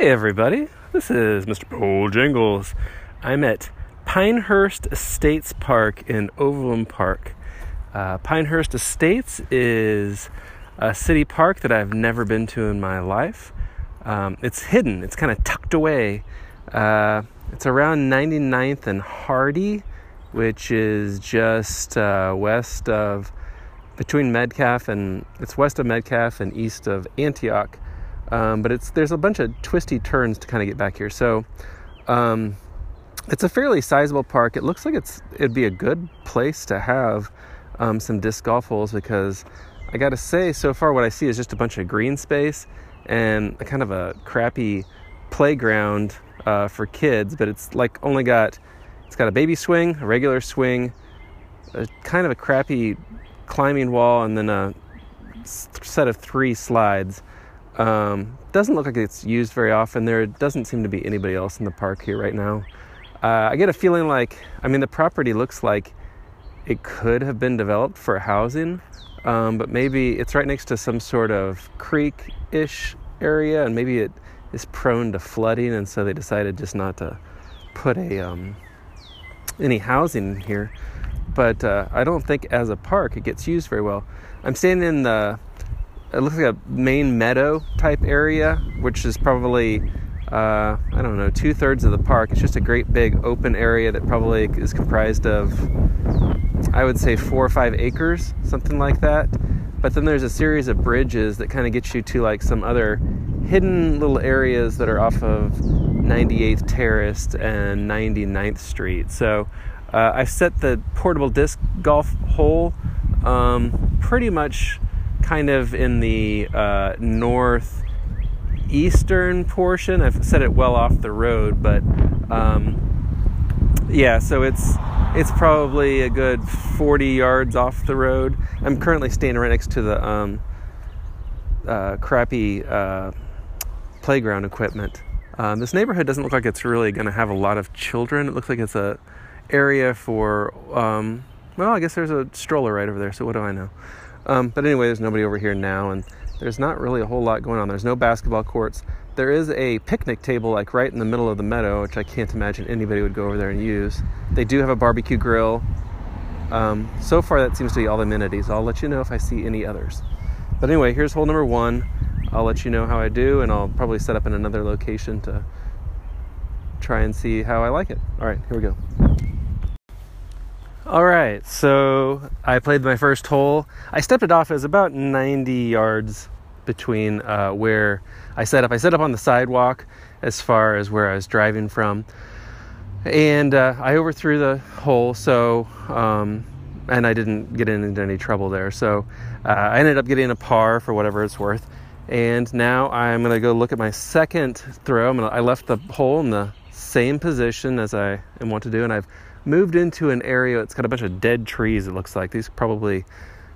Hey, everybody. This is Mr. Pole Jangles. I'm at Pinehurst Estates Park in Overland Park. Uh, Pinehurst Estates is a city park that I've never been to in my life. Um, it's hidden, it's kind of tucked away. Uh, it's around 99th and Hardy, which is just uh, west of, between Metcalf and, it's west of Metcalf and east of Antioch. Um, but it's there's a bunch of twisty turns to kind of get back here. So um, it's a fairly sizable park. It looks like it's it'd be a good place to have um, some disc golf holes because I got to say, so far what I see is just a bunch of green space and a kind of a crappy playground uh, for kids. But it's like only got it's got a baby swing, a regular swing, a kind of a crappy climbing wall, and then a set of three slides. Um, doesn't look like it's used very often. There doesn't seem to be anybody else in the park here right now. Uh, I get a feeling like, I mean, the property looks like it could have been developed for housing, um, but maybe it's right next to some sort of creek ish area, and maybe it is prone to flooding, and so they decided just not to put a um, any housing here. But uh, I don't think as a park it gets used very well. I'm standing in the it looks like a main meadow type area, which is probably uh, I don't know two thirds of the park. It's just a great big open area that probably is comprised of I would say four or five acres, something like that. But then there's a series of bridges that kind of get you to like some other hidden little areas that are off of 98th Terrace and 99th Street. So uh, I set the portable disc golf hole um, pretty much kind of in the uh, northeastern portion. I've set it well off the road, but um, yeah, so it's it's probably a good 40 yards off the road. I'm currently standing right next to the um, uh, crappy uh, playground equipment. Um, this neighborhood doesn't look like it's really going to have a lot of children. It looks like it's a area for um, well, I guess there's a stroller right over there. So what do I know? Um, but anyway, there's nobody over here now, and there's not really a whole lot going on. There's no basketball courts. There is a picnic table, like right in the middle of the meadow, which I can't imagine anybody would go over there and use. They do have a barbecue grill. Um, so far, that seems to be all the amenities. I'll let you know if I see any others. But anyway, here's hole number one. I'll let you know how I do, and I'll probably set up in another location to try and see how I like it. All right, here we go. All right, so I played my first hole. I stepped it off as about 90 yards between uh, where I set up. I set up on the sidewalk as far as where I was driving from, and uh, I overthrew the hole. So, um, and I didn't get into any trouble there. So, uh, I ended up getting a par for whatever it's worth. And now I'm gonna go look at my second throw. Gonna, I left the hole in the same position as I want to do, and I've moved into an area that's got a bunch of dead trees, it looks like. These probably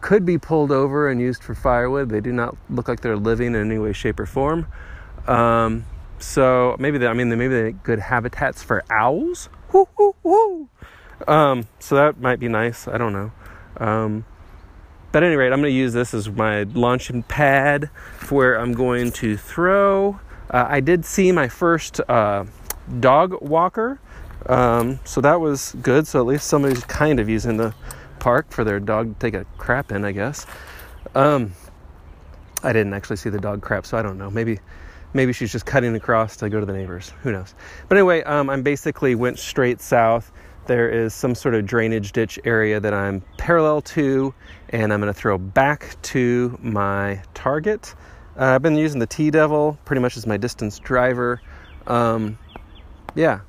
could be pulled over and used for firewood. They do not look like they're living in any way, shape, or form. Um, so maybe they, I mean, maybe they're good habitats for owls. Woo, woo, woo. Um, so that might be nice. I don't know. Um, but at any rate, I'm going to use this as my launching pad for where I'm going to throw. Uh, I did see my first uh, dog walker um, so that was good. So at least somebody's kind of using the park for their dog to take a crap in, I guess. Um, I didn't actually see the dog crap, so I don't know. Maybe maybe she's just cutting across to go to the neighbors. Who knows? But anyway, um, I'm basically went straight south. There is some sort of drainage ditch area that I'm parallel to, and I'm going to throw back to my target. Uh, I've been using the TeeDevil pretty much as my distance driver. Um, yeah,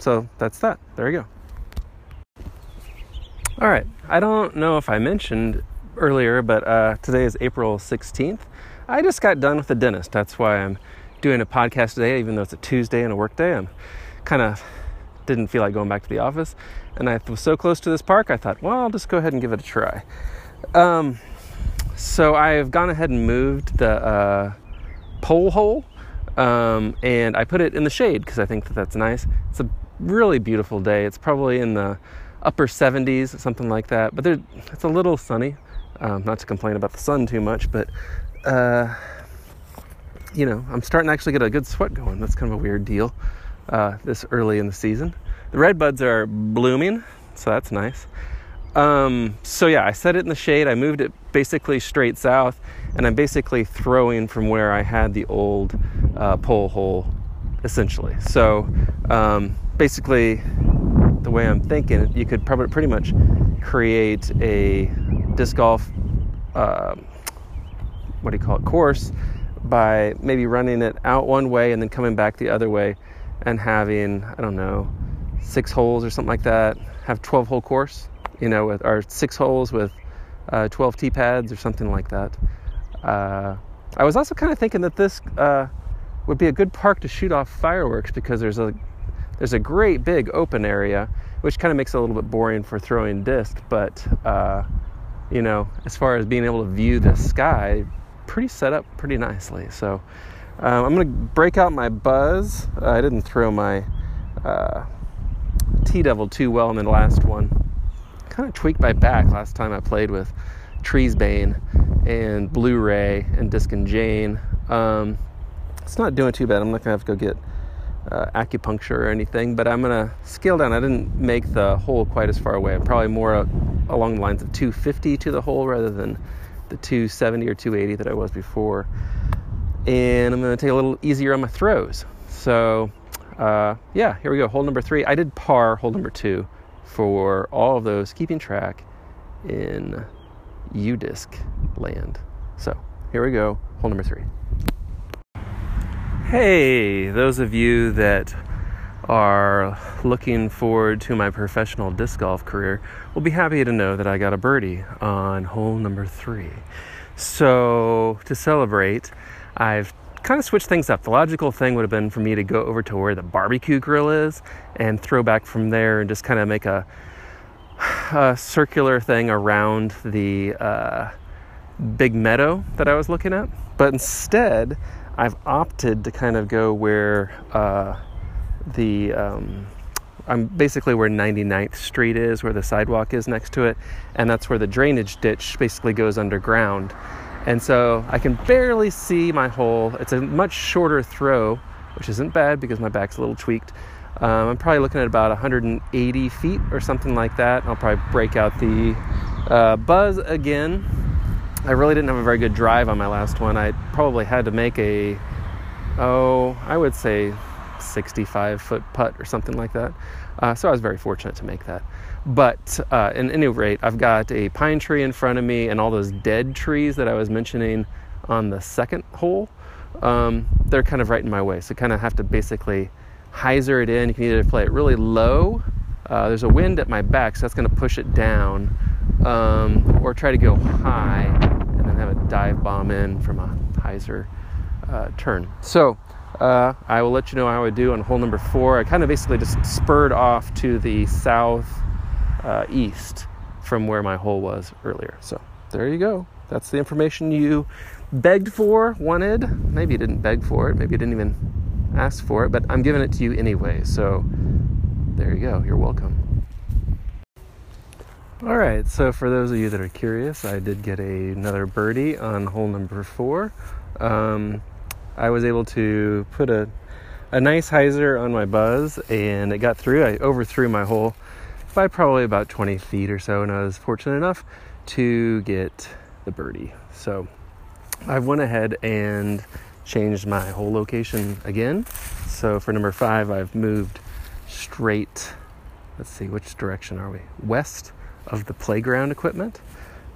so that's that. There you go. All right. I don't know if I mentioned earlier, but uh, today is April 16th. I just got done with the dentist. That's why I'm doing a podcast today, even though it's a Tuesday and a work day. I'm kind of didn't feel like going back to the office. And I was so close to this park, I thought, well, I'll just go ahead and give it a try. Um, so I've gone ahead and moved the uh, pole hole um, and I put it in the shade because I think that that's nice. It's a really beautiful day. It's probably in the upper 70s, something like that. But it's a little sunny. Um, not to complain about the sun too much, but uh, you know, I'm starting to actually get a good sweat going. That's kind of a weird deal uh, this early in the season. The red buds are blooming, so that's nice. Um, so yeah, I set it in the shade. I moved it basically straight south, and I'm basically throwing from where I had the old uh, pole hole, essentially. So um, basically, the way I'm thinking, you could probably pretty much create a disc golf, uh, what do you call it, course by maybe running it out one way and then coming back the other way and having, I don't know, six holes or something like that. Have 12 hole course, you know, with or six holes with uh, 12 tee pads or something like that. Uh, I was also kind of thinking that this uh, would be a good park to shoot off fireworks because there's a there's a great big open area, which kind of makes it a little bit boring for throwing disc. But uh, you know, as far as being able to view the sky, pretty set up pretty nicely. So um, I'm gonna break out my buzz. Uh, I didn't throw my uh, TeeDevil too well in the last one. Kind of tweaked my back last time I played with Treesbane and Blu-ray and Disc and Jane. Um, it's not doing too bad. I'm not gonna have to go get uh, acupuncture or anything, but I'm gonna scale down. I didn't make the hole quite as far away. I'm probably more uh, along the lines of 250 to the hole rather than the 270 or 280 that I was before. And I'm gonna take a little easier on my throws. So uh, yeah, here we go. Hole number three. I did par hole number two for all of those keeping track in UDisc land. So here we go. Hole number three. Hey, those of you that are looking forward to my professional disc golf career will be happy to know that I got a birdie on hole number three. So, to celebrate, I've kind of switched things up. The logical thing would have been for me to go over to where the barbecue grill is and throw back from there and just kind of make a, a circular thing around the uh, big meadow that I was looking at. But instead, I've opted to kind of go where uh, the um, I'm basically where 99th Street is, where the sidewalk is next to it, and that's where the drainage ditch basically goes underground. And so I can barely see my hole. It's a much shorter throw, which isn't bad because my back's a little tweaked. Um, I'm probably looking at about 180 feet or something like that. I'll probably break out the uh, buzz again. I really didn't have a very good drive on my last one. I probably had to make a, oh, I would say 65 foot putt or something like that. Uh, so I was very fortunate to make that. But uh, at any rate, I've got a pine tree in front of me and all those dead trees that I was mentioning on the second hole. Um, they're kind of right in my way. So kind of have to basically hyzer it in. You can either play it really low. Uh, there's a wind at my back, so that's going to push it down, um, or try to go high and then have a dive bomb in from a hyzer uh, turn. So uh, I will let you know how I do on hole number four. I kind of basically just spurred off to the south uh, east from where my hole was earlier. So there you go. That's the information you begged for, wanted. Maybe you didn't beg for it. Maybe you didn't even ask for it, but I'm giving it to you anyway. So there you go. You're welcome. All right. So for those of you that are curious, I did get a, another birdie on hole number four. Um, I was able to put a a nice hyzer on my buzz and it got through. I overthrew my hole by probably about 20 feet or so, and I was fortunate enough to get the birdie. So I went ahead and changed my hole location again. So for number five, I've moved straight. Let's see, which direction are we? West of the playground equipment.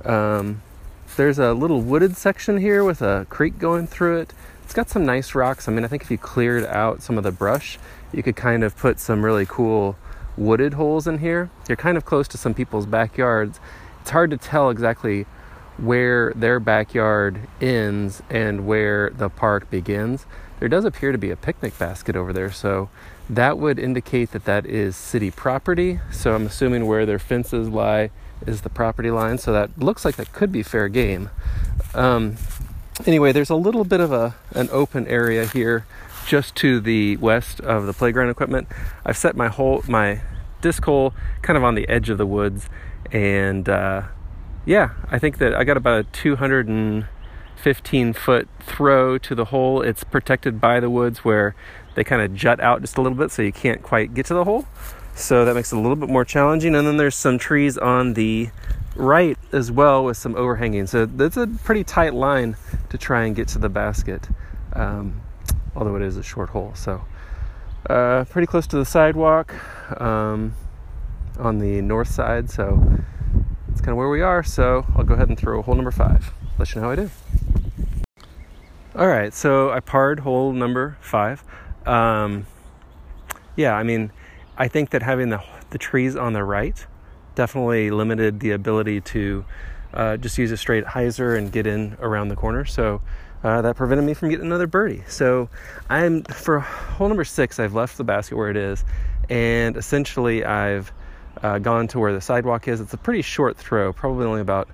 Um, there's a little wooded section here with a creek going through it. It's got some nice rocks. I mean, I think if you cleared out some of the brush, you could kind of put some really cool wooded holes in here. You're kind of close to some people's backyards. It's hard to tell exactly where their backyard ends and where the park begins. There does appear to be a picnic basket over there, so that would indicate that that is city property. So I'm assuming where their fences lie is the property line. So that looks like that could be fair game. Um, anyway, there's a little bit of a an open area here just to the west of the playground equipment. I've set my whole my disc hole, kind of on the edge of the woods, and uh, yeah, I think that I got about a 250 15 foot throw to the hole. It's protected by the woods where they kind of jut out just a little bit so you can't quite get to the hole. So that makes it a little bit more challenging. And then there's some trees on the right as well with some overhanging. So that's a pretty tight line to try and get to the basket, um, although it is a short hole. So uh, pretty close to the sidewalk um, on the north side. So that's kind of where we are. So I'll go ahead and throw hole number five. Let you know how I do. All right, so I parred hole number five. Um, yeah, I mean, I think that having the the trees on the right definitely limited the ability to uh, just use a straight hyzer and get in around the corner. So uh, that prevented me from getting another birdie. So I'm for hole number six. I've left the basket where it is, and essentially I've uh, gone to where the sidewalk is. It's a pretty short throw, probably only about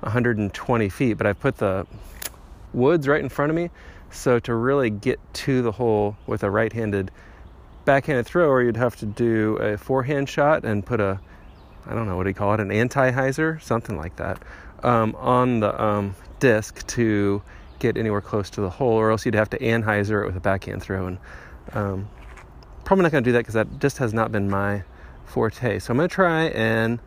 120 feet, but I've put the woods right in front of me. So to really get to the hole with a right-handed backhanded thrower, you'd have to do a forehand shot and put a I don't know what do you call it, an anti-hyzer, something like that, um, on the um, disc to get anywhere close to the hole, or else you'd have to anhyzer it with a backhand throw. And um, probably not going to do that because that just has not been my forte. So I'm going to try and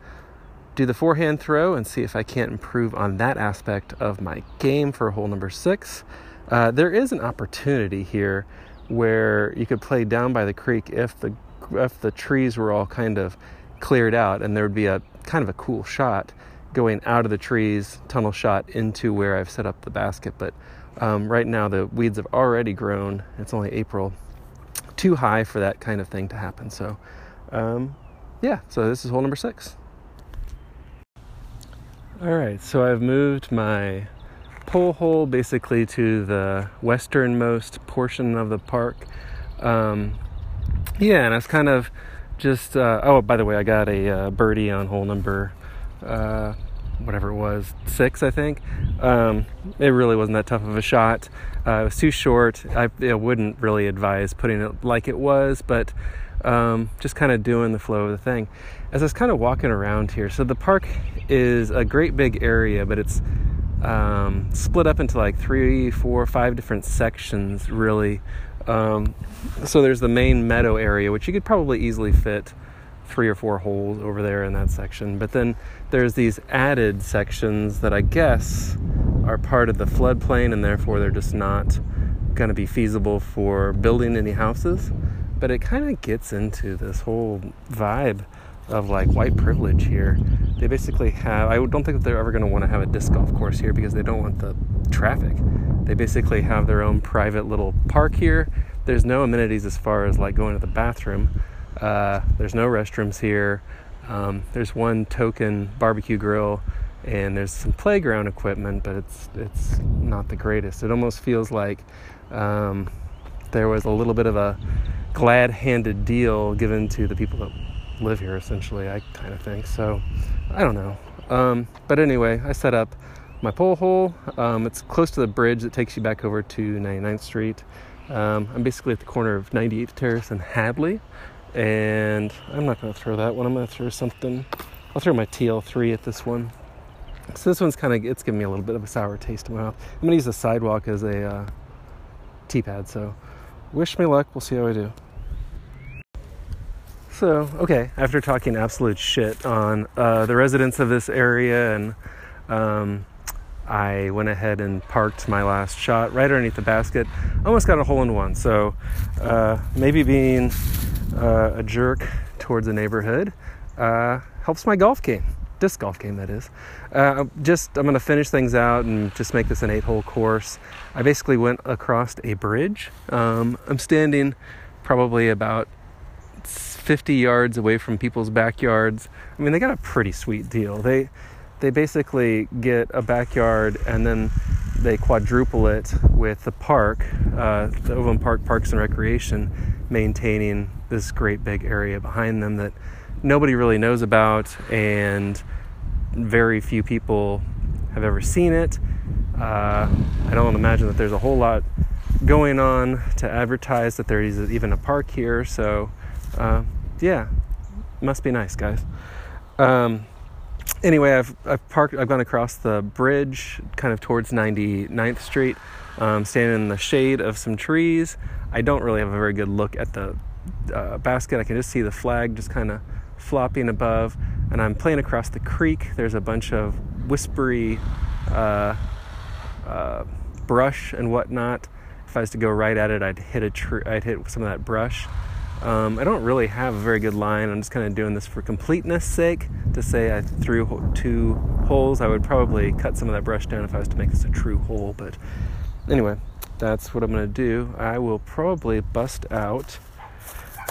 do the forehand throw and see if I can't improve on that aspect of my game for hole number six. Uh, there is an opportunity here where you could play down by the creek if the if the trees were all kind of cleared out, and there would be a kind of a cool shot going out of the trees, tunnel shot into where I've set up the basket. But um, right now, the weeds have already grown. It's only April, too high for that kind of thing to happen. So, um, yeah, so this is hole number six. All right, so I've moved my pole hole basically to the westernmost portion of the park. Um, yeah, and I was kind of just uh, oh by the way i got a uh, birdie on hole number uh, whatever it was six i think. Um, it really wasn't that tough of a shot. Uh, it was too short. I, I, wouldn't really advise putting it like it was but um, just kind of doing the flow of the thing. As i was kind of walking around here so the park is a great big area but it's um, split up into like three four five different sections really. Um, so there's the main meadow area, which you could probably easily fit three or four holes over there in that section. But then there's these added sections that I guess are part of the floodplain and therefore they're just not going to be feasible for building any houses. But it kind of gets into this whole vibe of like white privilege here. They basically have, I don't think that they're ever going to want to have a disc golf course here because they don't want the traffic. They basically have their own private little park here. There's no amenities as far as like going to the bathroom. Uh, there's no restrooms here. Um, there's one token barbecue grill, and there's some playground equipment, but it's it's not the greatest. It almost feels like um, there was a little bit of a glad-handed deal given to the people that live here. Essentially, I kind of think so. I don't know. Um, but anyway, I set up my pole hole. Um, it's close to the bridge that takes you back over to 99th Street. Um, I'm basically at the corner of 98th Terrace and Hadley, and I'm not going to throw that one. I'm going to throw something. I'll throw my TL3 at this one. So this one's kind of it's giving me a little bit of a sour taste in my mouth. I'm going to use the sidewalk as a uh, tee pad. So wish me luck. We'll see how I do. So okay, after talking absolute shit on uh, the residents of this area and um, I went ahead and parked my last shot right underneath the basket. Almost got a hole in one. So uh, maybe being uh, a jerk towards the neighborhood uh, helps my golf game, disc golf game that is. Uh, just I'm going to finish things out and just make this an eight-hole course. I basically went across a bridge. Um, I'm standing probably about 50 yards away from people's backyards. I mean, they got a pretty sweet deal. They they basically get a backyard and then they quadruple it with the park, uh, the Overland Park Parks and Recreation, maintaining this great big area behind them that nobody really knows about and very few people have ever seen it. Uh, I don't imagine that there's a whole lot going on to advertise that there is even a park here. So, uh, yeah, must be nice, guys. Um, anyway, I've, I've parked, I've gone across the bridge kind of towards 99th Street, um, standing in the shade of some trees. I don't really have a very good look at the uh, basket. I can just see the flag just kind of flopping above, and I'm playing across the creek. There's a bunch of whispery uh, uh, brush and whatnot. If I was to go right at it, I'd hit a tree. I'd hit some of that brush. Um, I don't really have a very good line. I'm just kind of doing this for completeness sake to say I threw two holes. I would probably cut some of that brush down if I was to make this a true hole. But anyway, that's what I'm going to do. I will probably bust out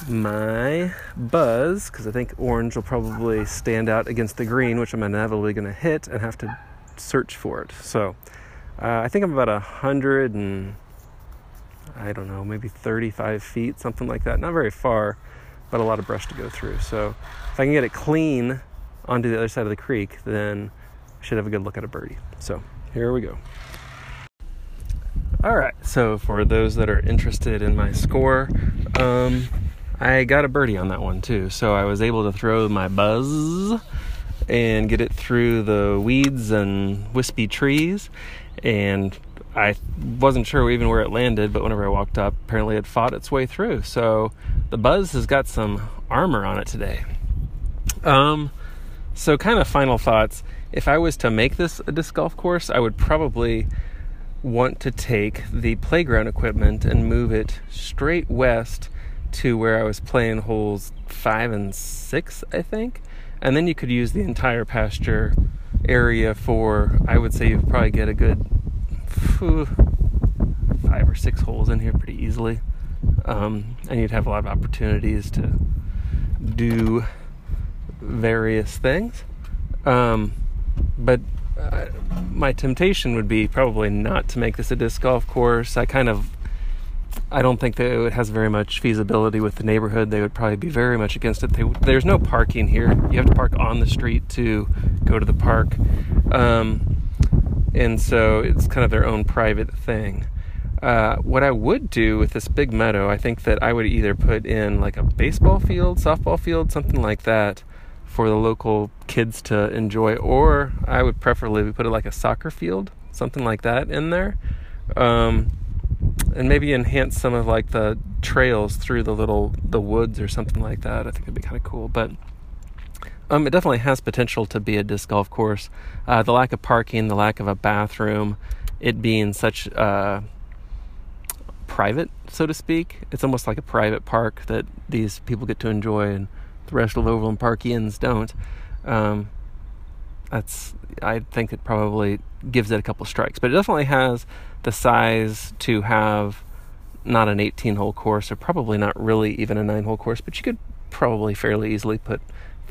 my buzz because I think orange will probably stand out against the green, which I'm inevitably going to hit and have to search for it. So uh, I think I'm about a hundred and I don't know, maybe 35 feet, something like that. Not very far, but a lot of brush to go through. So if I can get it clean onto the other side of the creek, then I should have a good look at a birdie. So here we go. All right, so for those that are interested in my score, um, I got a birdie on that one too. So I was able to throw my buzz and get it through the weeds and wispy trees and I wasn't sure even where it landed, but whenever I walked up, apparently it fought its way through. So the Buzz has got some armor on it today. Um, so kind of final thoughts. If I was to make this a disc golf course, I would probably want to take the playground equipment and move it straight west to where I was playing holes five and six, I think. And then you could use the entire pasture area for, I would say, you'd probably get a good five or six holes in here pretty easily. Um, and you'd have a lot of opportunities to do various things. Um, but uh, my temptation would be probably not to make this a disc golf course. I kind of I don't think that it has very much feasibility with the neighborhood. They would probably be very much against it. They, there's no parking here. You have to park on the street to go to the park. Um, and so it's kind of their own private thing. Uh, what I would do with this big meadow, I think that I would either put in like a baseball field, softball field, something like that for the local kids to enjoy, or I would preferably put it like a soccer field, something like that in there. Um, and maybe enhance some of like the trails through the little the woods or something like that. I think it'd be kind of cool. But um, it definitely has potential to be a disc golf course. Uh, the lack of parking, the lack of a bathroom, it being such uh, private, so to speak. It's almost like a private park that these people get to enjoy, and the rest of Overland Parkians don't. Um, that's I think it probably gives it a couple strikes, but it definitely has the size to have not an 18 hole course, or probably not really even a nine hole course, but you could probably fairly easily put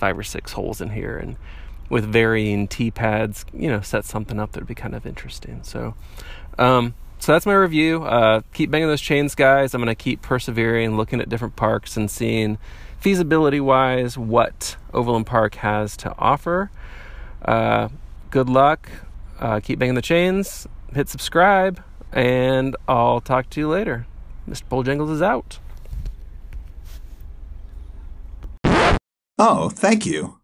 five or six holes in here and with varying tee pads, you know, set something up that would be kind of interesting. So, um, so that's my review. Uh, keep banging those chains, guys. I'm going to keep persevering, looking at different parks and seeing feasibility wise what Overland Park has to offer. Uh, good luck. Uh, keep banging the chains. Hit subscribe, and I'll talk to you later. Mr. Bojangles is out. Oh, thank you.